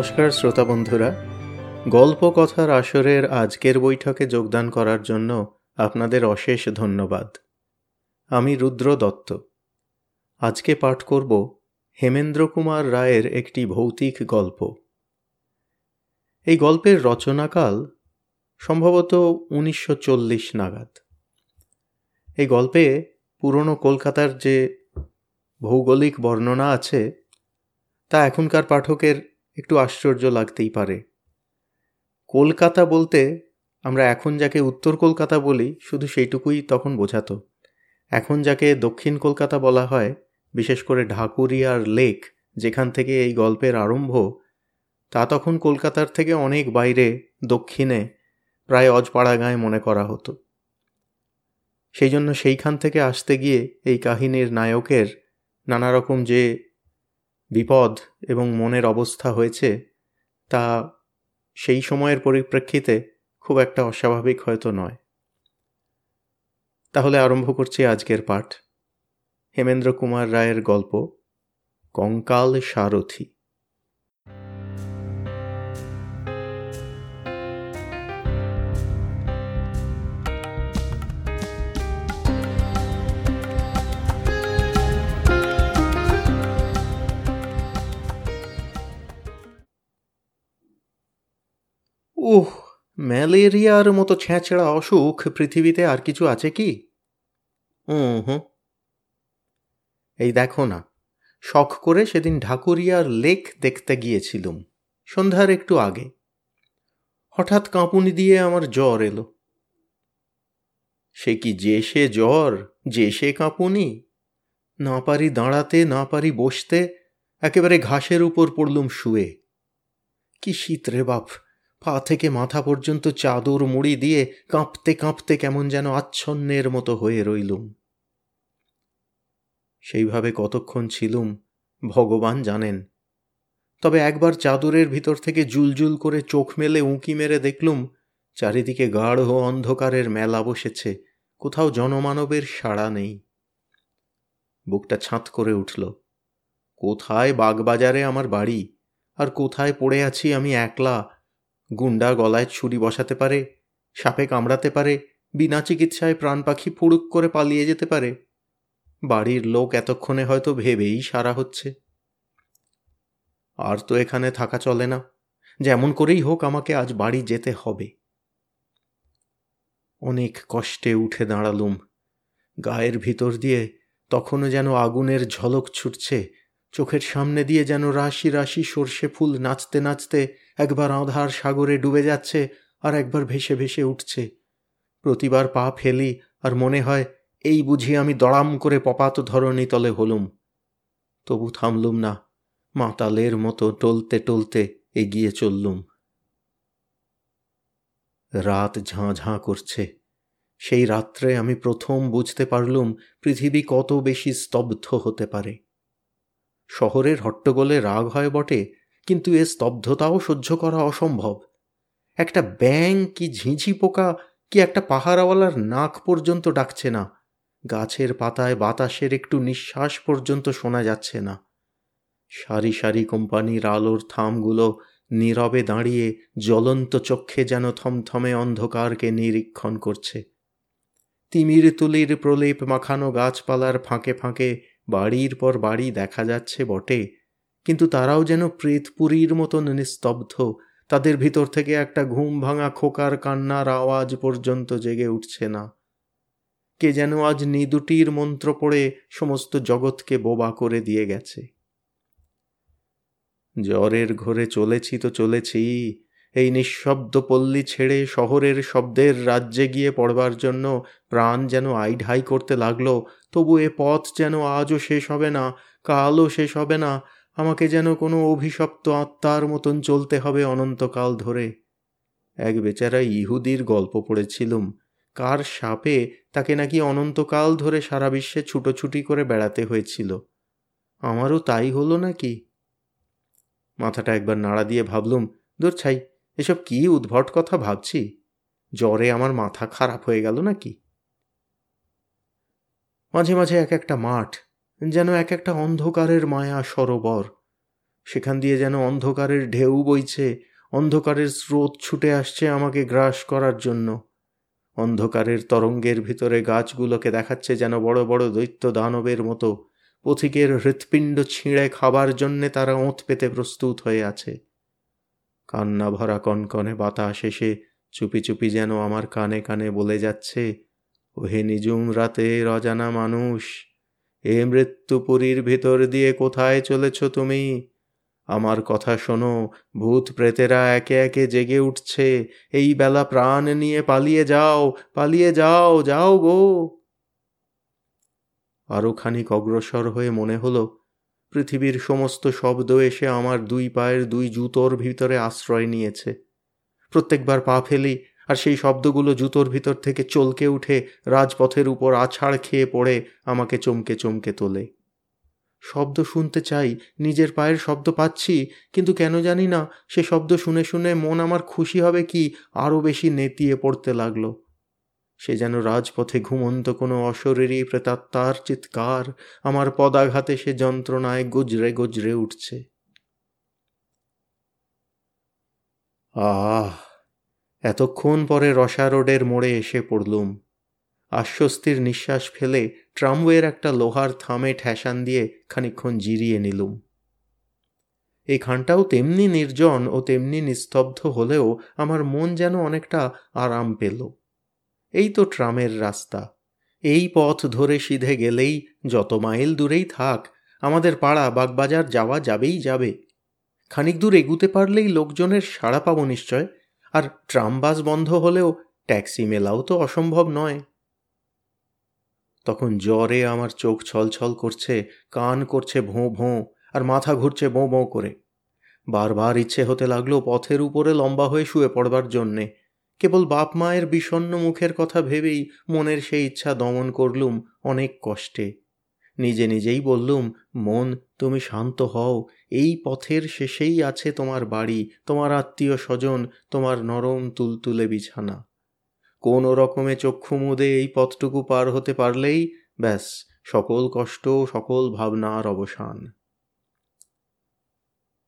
নমস্কার, শ্রোতা বন্ধুরা। গল্প কথার আসরের আজকের বৈঠকে যোগদান করার জন্য আপনাদের অশেষ ধন্যবাদ। আমি রুদ্র দত্ত। আজকে পাঠ করব হেমেন্দ্র কুমার রায়ের একটি ভৌতিক গল্প। এই গল্পের রচনাকাল সম্ভবত উনিশশো চল্লিশ নাগাদ। এই গল্পে পুরনো কলকাতার যে ভৌগোলিক বর্ণনা আছে, তা এখনকার পাঠকের একটু আশ্চর্য লাগতেই পারে। কলকাতা বলতে আমরা এখন যাকে উত্তর কলকাতা বলি, শুধু সেইটুকুই তখন বোঝাতো। এখন যাকে দক্ষিণ কলকাতা বলা হয়, বিশেষ করে ঢাকুরিয়ার লেক, যেখান থেকে এই গল্পের আরম্ভ, তা তখন কলকাতার থেকে অনেক বাইরে, দক্ষিণে, প্রায় অজপাড়া গায়ে মনে করা হতো। সেই জন্য সেইখান থেকে আসতে গিয়ে এই কাহিনীর নায়কের নানা রকম যে বিপদ এবং মনের অবস্থা হয়েছে, তা সেই সময়ের পরিপ্রেক্ষিতে খুব একটা অস্বাভাবিক হয়তো নয়। তাহলে আরম্ভ করছি আজকের পাঠ। হেমেন্দ্র কুমার রায়ের গল্প, কঙ্কাল সারথী। উহ ম্যালেরিয়ার মতো ছ্যাঁচড়া অসুখ পৃথিবীতে আর কিছু আছে কি? হুম এই দেখো না শখ করে সেদিন ঢাকুরিয়ার লেক দেখতে গিয়েছিলুম সন্ধ্যার একটু আগে। হঠাৎ কাঁপুনি দিয়ে আমার জ্বর এলো। সে কি যে সে জ্বর যে সে কাঁপুনি? না পারি দাঁড়াতে না পারি বসতে একেবারে ঘাসের উপর পড়লুম শুয়ে। কি শীত রে বাপ পা থেকে মাথা পর্যন্ত চাদর মুড়ি দিয়ে কাঁপতে কাঁপতে কেমন যেন আচ্ছন্নের মতো হয়ে রইলুম। সেইভাবে কতক্ষণ ছিলুম, ভগবান জানেন। তবে একবার চাদরের ভিতর থেকে জুলজুল করে চোখ মেলে উঁকি মেরে দেখলুম, চারিদিকে গাঢ় অন্ধকারের মেলা বসেছে, কোথাও জনমানবের সাড়া নেই। বুকটা ছাঁত করে উঠল, কোথায় বাগবাজারে আমার বাড়ি, আর কোথায় পড়ে আছি আমি একলা? গুন্ডা গলায় ছুরি বসাতে পারে, সাপে কামড়াতে পারে, বিনা চিকিৎসায় প্রাণ পাখি ফুড়ুক করে পালিয়ে যেতে পারে। বাড়ির লোক এতক্ষণে হয়তো ভেবেই সারা হচ্ছে। আর তো এখানে থাকা চলে না। যেমন করেই হোক আমাকে আজ বাড়ি যেতে হবে। অনেক কষ্টে উঠে দাঁড়ালুম। গায়ের ভিতর দিয়ে তখনও যেন আগুনের ঝলক ছুটছে, চোখের সামনে দিয়ে যেন রাশি রাশি সর্ষে ফুল নাচতে নাচতে একবার আধার সাগরে ডুবে যাচ্ছে আর একবার ভেসে ভেসে উঠছে। প্রতিবার পা ফেলি আর মনে হয়, এই বুঝি আমি দড়াম করে পপাত ধরণী তলে হলুম। তবু থামলুম না, মাতালের মতো টলতে টলতে এগিয়ে চললুম। রাত ঝাঁ ঝাঁ করছে, সেই রাত্রে আমি প্রথম বুঝতে পারলুম পৃথিবী কত বেশি স্তব্ধ হতে পারে। শহরের হট্টগোলে রাগ হয় বটে কিন্তু এ স্তব্ধতাও সহ্য করা অসম্ভব। একটা ব্যাং কি ঝিঁঝি পোকা, কি একটা পাহারাওয়ালার নাক পর্যন্ত ডাকছে না। গাছের পাতায় বাতাসের একটু নিঃশ্বাস পর্যন্ত শোনা যাচ্ছে না। সারি সারি কোম্পানির আলোর থামগুলো নীরবে দাঁড়িয়ে জ্বলন্ত চক্ষে যেন থমথমে অন্ধকারকে নিরীক্ষণ করছে। তিমির তুলির প্রলেপ মাখানো গাছপালার ফাঁকে ফাঁকে বাড়ির পর বাড়ি দেখা যাচ্ছে বটে। কিন্তু তারাও যেন প্রেতপুরীর মতন নিস্তব্ধ। তাদের ভিতর থেকে একটা ঘুম ভাঙা খোকার কান্নার আওয়াজ পর্যন্ত জেগে উঠছে না। কে যেন আজ নিদুটির মন্ত্র পড়ে সমস্ত জগৎকে বোবা করে দিয়ে গেছে। জ্বরের ঘরে চলেছি তো চলেছি। এই নিঃশব্দ পল্লী ছেড়ে শহরের শব্দের রাজ্যে গিয়ে পড়বার জন্য প্রাণ যেন আইঢাই করতে লাগল, তবু এ পথ যেন আজও শেষ হবে না, কালও শেষ হবে না আমাকে যেন কোনো অভিশপ্ত আত্মার মতন চলতে হবে অনন্তকাল ধরে। এক বেচারা ইহুদির গল্প পড়েছিলুম। কার সাপে তাকে নাকি অনন্তকাল ধরে সারা বিশ্বে ছুটোছুটি করে বেড়াতে হয়েছিল? আমারও তাই হলো নাকি? মাথাটা একবার নাড়া দিয়ে ভাবলুম, দূর ছাই, এসব কি উদ্ভট কথা ভাবছি? জ্বরে আমার মাথা খারাপ হয়ে গেল নাকি? মাঝে মাঝে এক একটা মাঠ যেন এক একটা অন্ধকারের মায়া সরোবর। সেখান দিয়ে যেন অন্ধকারের ঢেউ বইছে, অন্ধকারের স্রোত ছুটে আসছে আমাকে গ্রাস করার জন্য। অন্ধকারের তরঙ্গের ভিতরে গাছগুলোকে দেখাচ্ছে যেন বড় বড় দৈত্য দানবের মতো। পথিকের হৃৎপিণ্ড ছিঁড়ে খাবার জন্যে তারা ওঁত পেতে প্রস্তুত হয়ে আছে। কান্না ভরা কনকনে বাতাস এসে চুপি চুপি যেন আমার কানে কানে বলে যাচ্ছে, ওহে নিজুম রাতে অজানা মানুষ। এ মৃত্যুপুরীর ভিতর দিয়ে কোথায় চলেছ তুমি? আমার কথা শোনো, ভূত প্রেতেরা একে একে জেগে উঠছে। এই বেলা প্রাণ নিয়ে পালিয়ে যাও পালিয়ে যাও যাও গো। আরও খানিক অগ্রসর হয়ে মনে হলো, পৃথিবীর সমস্ত শব্দ এসে আমার দুই পায়ের দুই জুতোর ভিতরে আশ্রয় নিয়েছে। প্রত্যেকবার পা ফেলি আর সেই শব্দগুলো জুতোর ভিতর থেকে চলকে উঠে রাজপথের উপর আছাড় খেয়ে পড়ে আমাকে চমকে চমকে তোলে। শব্দ শুনতে চাই, নিজের পায়ের শব্দ পাচ্ছি, কিন্তু কেন জানি না, সে শব্দ শুনে শুনে মন আমার খুশি হবে কি, আরও বেশি নেতিয়ে পড়তে লাগল। সে যেন রাজপথে ঘুমন্ত কোনো অশরীরী প্রেতাত্মার চিৎকার, আমার পদাঘাতে সে যন্ত্রণায় গুজরে গুজরে উঠছে। আহ! এতক্ষণ পরে রসা রোডের মোড়ে এসে পড়লুম। আশ্বস্তির নিঃশ্বাস ফেলে ট্রামওয়ের একটা লোহার থামে ঠেসান দিয়ে খানিক্ষণ জিরিয়ে নিলুম। এই খানটাও তেমনি নির্জন ও তেমনি নিস্তব্ধ হলেও আমার মন যেন অনেকটা আরাম পেল। এই তো ট্রামের রাস্তা। এই পথ ধরে সিধে গেলেই যত মাইল দূরেই থাক, আমাদের পাড়া বাগবাজার যাওয়া যাবেই যাবে। খানিক দূর এগুতে পারলেই লোকজনের সাড়া পাবো নিশ্চয়। আর ট্রাম বাস বন্ধ হলেও ট্যাক্সি মেলাও তো অসম্ভব নয়। তখন জ্বরে আমার চোখ ছলছল করছে, কান করছে ভোঁ ভোঁ, আর মাথা ঘুরছে বোঁ বোঁ করে। বারবার ইচ্ছে হতে লাগল পথের উপরে লম্বা হয়ে শুয়ে পড়বার জন্যে। কেবল বাপ মায়ের বিষণ্ন মুখের কথা ভেবেই মনের সেই ইচ্ছা দমন করলুম অনেক কষ্টে। নিজে নিজেই বললুম, মন, তুমি শান্ত হও। এই পথের শেষেই আছে তোমার বাড়ি, তোমার আত্মীয় স্বজন তোমার নরম তুলতুলে বিছানা। কোনো রকমে চক্ষু মুদে এই পথটুকু পার হতে পারলেই ব্যাস, সকল কষ্ট, সকল ভাবনার অবসান।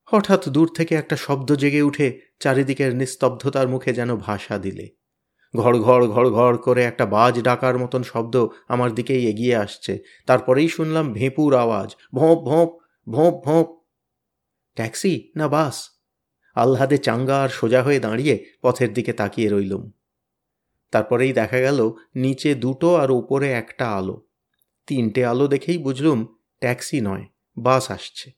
হঠাৎ দূর থেকে একটা শব্দ জেগে উঠে, চারিদিকের নিস্তব্ধতার মুখে যেন ভাষা দিলে। ঘড় ঘড় ঘড় ঘড় করে একটা বাজ ডাকার মতন শব্দ আমার দিকেই এগিয়ে আসছে। তারপরেই শুনলাম ভেঁপুর আওয়াজ। ভোঁপ ভোঁপ ভোঁপ ভোঁপ। ট্যাক্সি না বাস? আহ্লাদে চাঙ্গা আর সোজা হয়ে দাঁড়িয়ে পথের দিকে তাকিয়ে রইলুম। তারপরেই দেখা গেল নিচে দুটো আর উপরে একটা আলো। তিনটে আলো দেখেই বুঝলুম ট্যাক্সি নয়, বাস আসছে।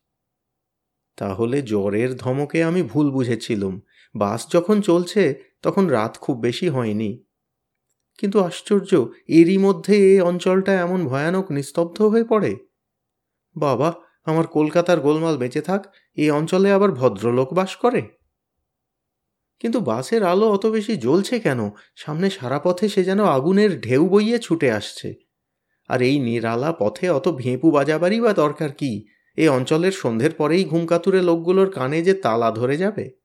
তাহলে জ্বরের ধমকে আমি ভুল বুঝেছিলুম। বাস যখন চলছে তখন রাত খুব বেশি হয়নি। কিন্তু আশ্চর্য, এরই মধ্যে এই অঞ্চলটা এমন ভয়ানক নিস্তব্ধ হয়ে পড়ে। বাবা, আমার কলকাতার গোলমাল বেঁচে থাক এই অঞ্চলে আবার ভদ্রলোক বাস করে। কিন্তু বাসের আলো অত বেশি জ্বলছে কেন? সামনে সারা পথে সে যেন আগুনের ঢেউ বইয়ে ছুটে আসছে। আর এই নিরালা পথে অত ভেঁপু বাজাবারই বা দরকার কি? এই অঞ্চলের সন্ধ্যের পরেই ঘুমকাতুরে লোকগুলোর কানে যে তালা ধরে যাবে।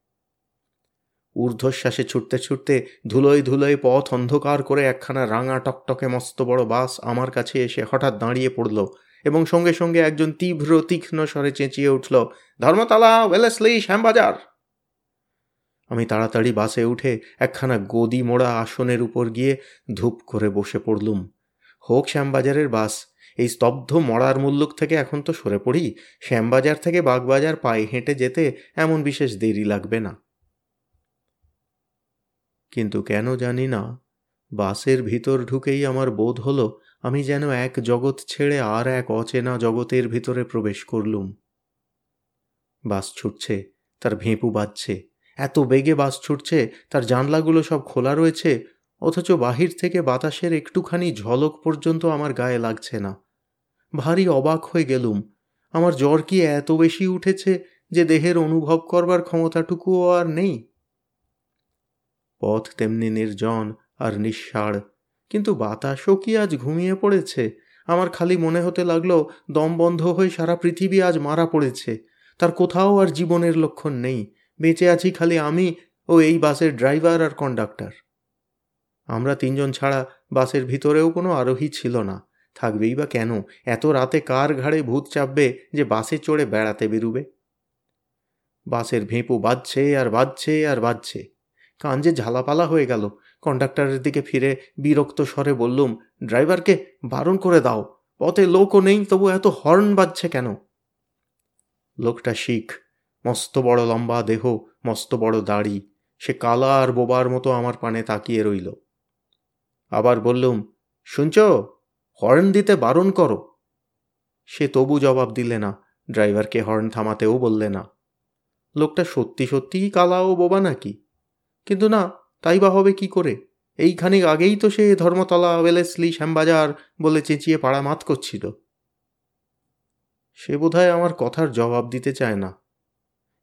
ঊর্ধ্বশ্বাসে ছুটতে ছুটতে ধুলোয় ধুলোয় পথ অন্ধকার করে একখানা রাঙা টকটকে মস্ত বড় বাস আমার কাছে এসে হঠাৎ দাঁড়িয়ে পড়ল এবং সঙ্গে সঙ্গে একজন তীব্র, তীক্ষ্ণ স্বরে চেঁচিয়ে উঠল, ধর্মতলা, ওয়েলেসলি, শ্যামবাজার! আমি তাড়াতাড়ি বাসে উঠে একখানা গদি মোড়া আসনের উপর গিয়ে ধূপ করে বসে পড়লুম। হোক শ্যামবাজারের বাস, এই স্তব্ধ মরার মুল্লুক থেকে এখন তো সরে পড়ি, শ্যামবাজার থেকে বাগবাজার পায়ে হেঁটে যেতে এমন বিশেষ দেরি লাগবে না। কিন্তু কেন জানি না। বাসের ভিতর ঢুকেই আমার বোধ হলো আমি যেন এক জগৎ ছেড়ে আর এক অচেনা জগতের ভিতরে প্রবেশ করলুম। বাস ছুটছে, তার ভেঁপু বাজছে, এত বেগে বাস ছুটছে, তার জানলাগুলো সব খোলা রয়েছে, অথচ বাহির থেকে বাতাসের একটুখানি ঝলক পর্যন্ত আমার গায়ে লাগছে না। ভারী অবাক হয়ে গেলুম, আমার জ্বর কি এত বেশি উঠেছে যে দেহের অনুভব করবার ক্ষমতাটুকুও আর নেই? পথ তেমনি নির্জন আর নিঃসাড় কিন্তু বাতাসও কি আজ ঘুমিয়ে পড়েছে? আমার খালি মনে হতে লাগল, দম বন্ধ হয়ে সারা পৃথিবী আজ মারা পড়েছে। তার কোথাও আর জীবনের লক্ষণ নেই। বেঁচে আছি খালি আমি ও এই বাসের ড্রাইভার আর কন্ডাক্টর। আমরা তিনজন ছাড়া বাসের ভিতরেও কোনো আরোহী ছিল না। থাকবেই বা কেন? এত রাতে কার ঘাড়ে ভূত চাপবে যে বাসে চড়ে বেড়াতে বেরুবে? বাসের ভেঁপু বাজছে আর বাজছে আর বাজছে। কান যে ঝালাপালা হয়ে গেল। কন্ডাক্টরের দিকে ফিরে বিরক্ত স্বরে বললুম, ড্রাইভারকে বারণ করে দাও। পথে লোকও নেই, তবু এত হর্ন বাজছে কেন? লোকটা শিখ, মস্ত বড় লম্বা দেহ, মস্ত বড় দাড়ি। সে কালা আর বোবার মতো আমার পানে তাকিয়ে রইল। আবার বললুম, শুনছ, হর্ন দিতে বারণ করো। সে তবু জবাব দিলে না, ড্রাইভারকে হর্ন থামাতেও বললে না। লোকটা সত্যি সত্যিই কালা ও বোবা নাকি? কিন্তু না, তাই বা হবে কি করে? এইখানে আগেই তো সে ধর্মতলা ওয়েলেসলি শ্যামবাজার বলে চেঁচিয়ে পাড়া মাত করছিল। সে বোধহয় আমার কথার জবাব দিতে চায় না।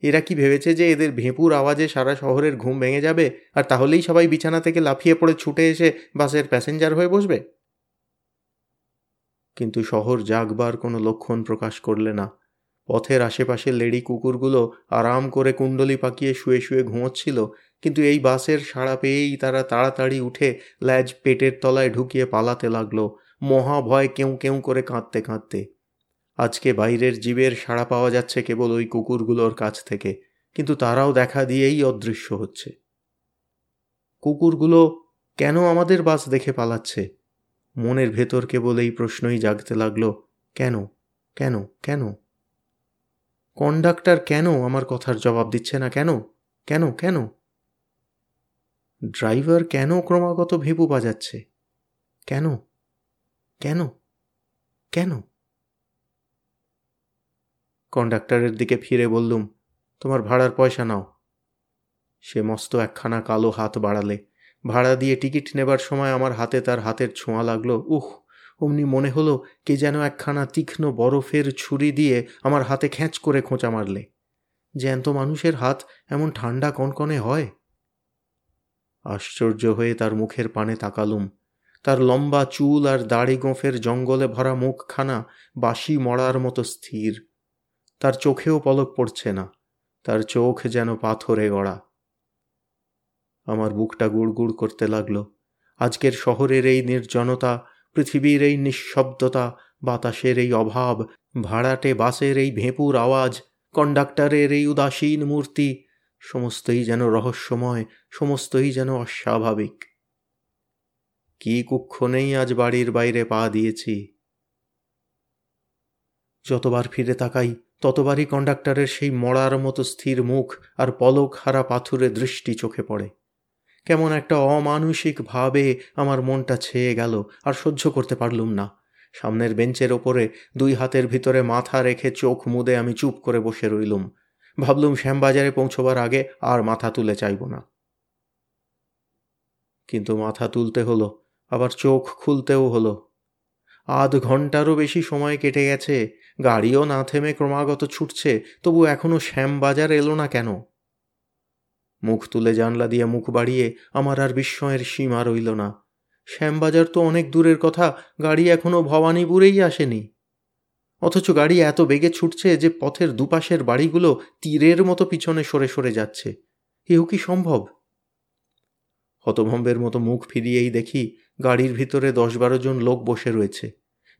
এরা কি ভেবেছে যে এদের ভেঁপুর আওয়াজে সারা শহরের ঘুম ভেঙে যাবে আর তাহলেই সবাই বিছানা থেকে লাফিয়ে পড়ে ছুটে এসে বাসের প্যাসেঞ্জার হয়ে বসবে? কিন্তু শহর জাগবার কোনো লক্ষণ প্রকাশ করলে না। পথের আশেপাশে লেডি কুকুরগুলো আরাম করে কুণ্ডলি পাকিয়ে শুয়ে শুয়ে ঘুমোচ্ছিল, কিন্তু এই বাসের সাড়া পেয়েই তারা তাড়াতাড়ি উঠে ল্যাজ পেটের তলায় ঢুকিয়ে পালাতে লাগল, মহা ভয় কেউ কেউ করে কাঁদতে কাঁদতে। আজকে বাইরের জীবের সাড়া পাওয়া যাচ্ছে কেবল ওই কুকুরগুলোর কাছ থেকে, কিন্তু তারাও দেখা দিয়েই অদৃশ্য হচ্ছে। কুকুরগুলো কেন আমাদের বাস দেখে পালাচ্ছে? মনের ভেতর কেবল এই প্রশ্নই জাগতে লাগল, কেন কেন কেন? কন্ডাক্টর কেন আমার কথার জবাব দিচ্ছে না কেন? কেন কেন? ড্রাইভার কেন ক্রমাগত ভেবু বাজাচ্ছে? কেন? কেন? কেন? কন্ডাক্টরের দিকে ফিরে বললুম, তোমার ভাড়ার পয়সা নাও। সে মস্ত একখানা কালো হাত বাড়ালে। ভাড়া দিয়ে টিকিট নেবার সময় আমার হাতে তার হাতের ছোঁয়া লাগল, উহ! অমনি মনে হলো কে যেন একখানা তীক্ষ্ণ বরফের ছুরি দিয়ে আমার হাতে খ্যাঁচ করে খোঁচা মারলে। জ্যান্ত মানুষের হাত এমন ঠান্ডা কনকনে হয়। আশ্চর্য হয়ে তার মুখের পানে তাকালুম। তার লম্বা চুল আর দাড়ি গোঁফের জঙ্গলে ভরা মুখখানা বাসি মরার মতো স্থির। তার চোখেও পলক পড়ছে না। তার চোখ যেন পাথরে গড়া। আমার বুকটা গুড়গুড় করতে লাগল। আজকের শহরের এই নির্জনতা পৃথিবীর এই নিঃশব্দতা, বাতাসের এই অভাব, ভাড়াটে বাসের এই ভেঁপুর আওয়াজ, কন্ডাক্টরের এই উদাসীন মূর্তি, সমস্তই যেন রহস্যময়, সমস্তই যেন অস্বাভাবিক। কি কুক্ষণেই আজ বাড়ির বাইরে পা দিয়েছি। যতবার ফিরে তাকাই, ততবারই কন্ডাক্টরের সেই মরার মতো স্থির মুখ আর পলক হারা পাথুরে দৃষ্টি চোখে পড়ে। কেমন একটা অমানসিক ভাবে আমার মনটা ছেয়ে গেল, আর সহ্য করতে পারলুম না। সামনের বেঞ্চের ওপরে দুই হাতের ভিতরে মাথা রেখে চোখ মুদে আমি চুপ করে বসে রইলুম। ভাবলুম শ্যামবাজারে পৌঁছবার আগে আর মাথা তুলে চাইব না। কিন্তু মাথা তুলতে হলো, আবার চোখ খুলতেও হলো। আধ ঘন্টারও বেশি সময় কেটে গেছে, গাড়িও না থেমে ক্রমাগত ছুটছে, তবু এখনও শ্যামবাজার এলো না কেন? মুখ তুলে জানলা দিয়ে মুখ বাড়িয়ে আমার আর বিস্ময়ের সীমা রইল না। শ্যামবাজার তো অনেক দূরের কথা, গাড়ি এখনও ভবানীপুরেই আসেনি। অথচ গাড়ি এত বেগে ছুটছে যে পথের দুপাশের বাড়িগুলো তীরের মতো পিছনে সরে সরে যাচ্ছে। এও কি সম্ভব? হতভম্বের মতো মুখ ফিরিয়েই দেখি গাড়ির ভিতরে দশ বারো জন লোক বসে রয়েছে।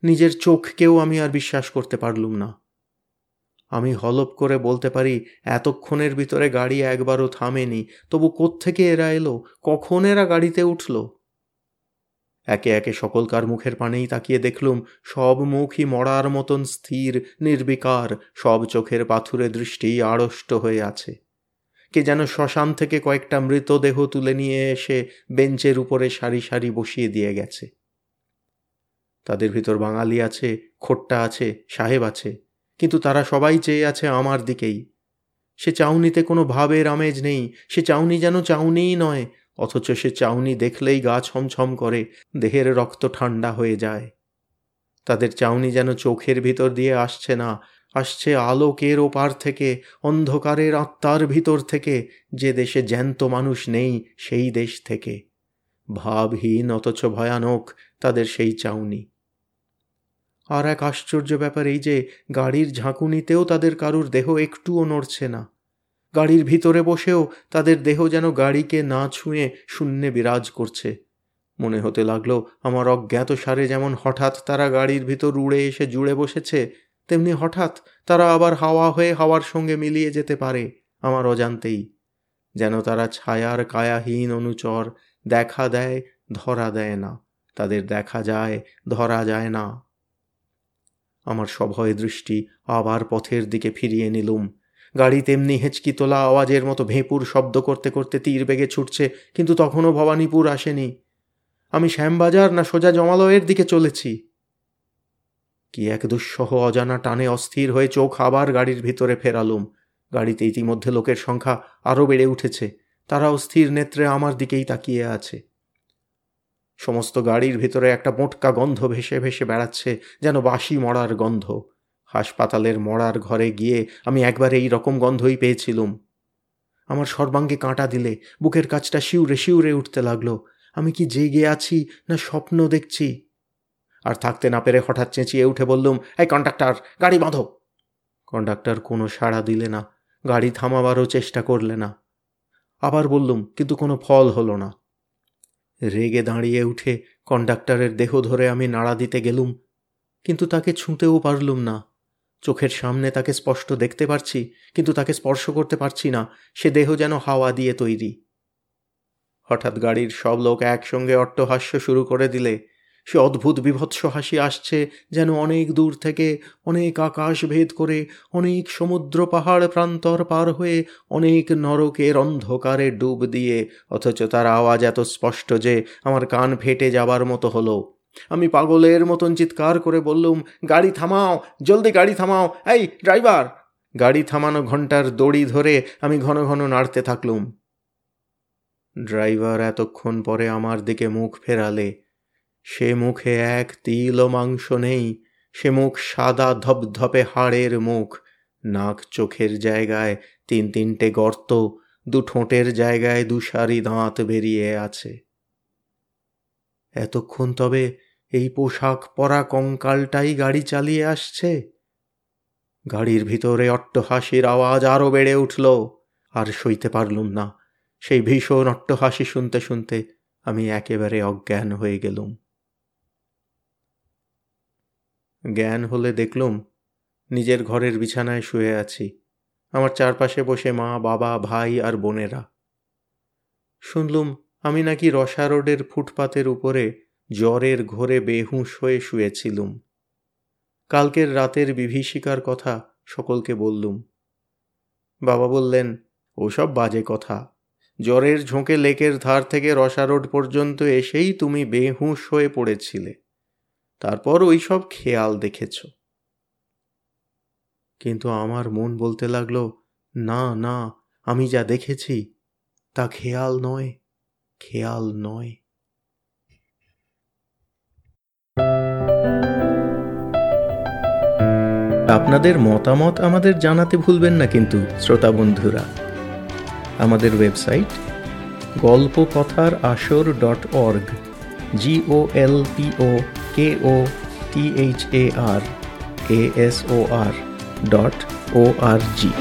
নিজের চোখকেও আমি আর বিশ্বাস করতে পারলুম না। আমি হলপ করে বলতে পারি, এতক্ষণের ভিতরে গাড়ি একবারও থামেনি। তবু কোত্থেকে এরা এলো? কখন এরা গাড়িতে উঠল? একে একে সকলকার মুখের পানেই তাকিয়ে দেখলুম, সব মুখই মরার মতন স্থির, নির্বিকার, সব চোখের পাথুরে দৃষ্টি আড়ষ্ট হয়ে আছে। কে যেন শ্মশান থেকে কয়েকটা মৃতদেহ তুলে নিয়ে এসে বেঞ্চের উপরে সারি সারি বসিয়ে দিয়ে গেছে। তাদের ভিতর বাঙালি আছে, খোট্টা আছে, সাহেব আছে। কিন্তু তারা সবাই চেয়ে আছে আমার দিকেই। সে চাউনিতে কোনো ভাবের আমেজ নেই, সে চাউনি যেন চাউনিই নয়, অথচ সে চাউনি দেখলেই গা ছমছম করে, দেহের রক্ত ঠান্ডা হয়ে যায়। তাদের চাউনি যেন চোখের ভিতর দিয়ে আসছে না, আসছে আলোকের ওপার থেকে, অন্ধকারের আত্মার ভিতর থেকে, যে দেশে জ্যান্ত মানুষ নেই, সেই দেশ থেকে। ভাবহীন, অথচ ভয়ানক, তাদের সেই চাউনি। আর এক আশ্চর্য ব্যাপার এই যে, গাড়ির ঝাঁকুনিতেও তাদের কারুর দেহ একটুও নড়ছে না। গাড়ির ভিতরে বসেও তাদের দেহ যেন গাড়িকে না ছুঁয়ে শূন্যে বিরাজ করছে। মনে হতে লাগল, আমার অজ্ঞাত সারে যেমন হঠাৎ তারা গাড়ির ভিতর উড়ে এসে জুড়ে বসেছে, তেমনি হঠাৎ তারা আবার হাওয়া হয়ে হাওয়ার সঙ্গে মিলিয়ে যেতে পারে, আমার অজান্তেই। যেন তারা ছায়ার কায়াহীন অনুচর দেখা দেয়, ধরা দেয় না। তাদের দেখা যায়, ধরা যায় না। আমার সভয় দৃষ্টি আবার পথের দিকে ফিরিয়ে নিলুম। গাড়ি তেমনি হেঁচকি তোলা, আওয়াজের মতো ভেঁপুর শব্দ করতে করতে তীর বেগে ছুটছে, কিন্তু তখনও ভবানীপুর আসেনি। আমি শ্যামবাজার না সোজা জমালয়ের দিকে চলেছি। কি এক দুঃসহ অজানা টানে অস্থির হয়ে চোখ আবার গাড়ির ভিতরে ফেরালুম। গাড়িতে ইতিমধ্যে লোকের সংখ্যা আরও বেড়ে উঠেছে। তারাও স্থির নেত্রে আমার দিকেই তাকিয়ে আছে। সমস্ত গাড়ির ভিতরে একটা মোটকা গন্ধ ভেসে ভেসে বেড়াচ্ছে, যেন বাসি মরার গন্ধ। হাসপাতালের মরার ঘরে গিয়ে আমি একবার এই রকম গন্ধই পেয়েছিলুম। আমার সর্বাঙ্গে কাঁটা দিলে, বুকের কাজটা শিউরে শিউরে উঠতে লাগল। আমি কি জেগে আছি না স্বপ্ন দেখছি? আর থাকতে না পেরে হঠাৎ চেঁচিয়ে উঠে বললুম, এই কন্ডাক্টর, গাড়ি বাঁধো! কন্ডাক্টর কোনো সাড়া দিলে না, গাড়ি থামাবারও চেষ্টা করলে না। আবার বললুম, কিন্তু কোনো ফল হলো না। রেগে দাঁড়িয়ে উঠে কন্ডাক্টরের দেহ ধরে আমি নাড়া দিতে গেলুম, কিন্তু তাকে ছুঁতেও পারলুম না। চোখের সামনে তাকে স্পষ্ট দেখতে পারছি, কিন্তু তাকে স্পর্শ করতে পারছি না, সে দেহ যেন হাওয়া দিয়ে তৈরি। হঠাৎ গাড়ির সব লোক একসঙ্গে অট্টহাস্য শুরু করে দিলে সে অদ্ভুত বিভৎস হাসি আসছে যেন অনেক দূর থেকে, অনেক আকাশ ভেদ করে, অনেক সমুদ্র পাহাড় প্রান্তর পার হয়ে অনেক নরকের অন্ধকারে ডুব দিয়ে, অথচ তার আওয়াজ এত স্পষ্ট যে আমার কান ফেটে যাবার মতো হলো। আমি পাগলের মতন চিৎকার করে বললুম, গাড়ি থামাও, জলদি গাড়ি থামাও, এই ড্রাইভার! গাড়ি থামানো ঘণ্টার দড়ি ধরে আমি ঘন ঘন নাড়তে থাকলুম। ড্রাইভার এতক্ষণ পরে আমার দিকে মুখ ফেরালে। সে মুখে এক তিল মাংস নেই, সে মুখ সাদা ধপধপে হাড়ের মুখ। নাক চোখের জায়গায় তিন তিনটে গর্ত, দু ঠোঁটের জায়গায় দুসারি দাঁত বেরিয়ে আছে। এতক্ষণ তবে এই পোশাক পরা কঙ্কালটাই গাড়ি চালিয়ে আসছে? গাড়ির ভিতরে অট্টহাসির আওয়াজ আরও বেড়ে উঠল, আর সইতে পারলুম না। সেই ভীষণ অট্টহাসি শুনতে শুনতে আমি একেবারে অজ্ঞান হয়ে গেলুম। জ্ঞান হলে দেখলুম নিজের ঘরের বিছানায় শুয়ে আছি। আমার চারপাশে বসে মা, বাবা, ভাই আর বোনেরা। শুনলুম আমি নাকি রসা রোডের ফুটপাতের উপরে জ্বরের ঘোরে বেহুঁশ হয়ে শুয়েছিলুম। কালকের রাতের বিভীষিকার কথা সকলকে বললুম। বাবা বললেন, ওসব বাজে কথা। জ্বরের ঝোঁকে লেকের ধার থেকে রসা রোড পর্যন্ত এসেই তুমি বেহুঁশ হয়ে পড়েছিলে। তারপর ওই সব খেয়াল দেখেছ। কিন্তু আমার মন বলতে লাগল, না না, আমি যা দেখেছি, তা খেয়াল নয় খেয়াল নয়। আপনাদের মতামত আমাদের জানাতে ভুলবেন না কিন্তু, শ্রোতা বন্ধুরা। আমাদের ওয়েবসাইট গল্প কথার আসর dot org G O L P O K O T H A R A S O R dot O R G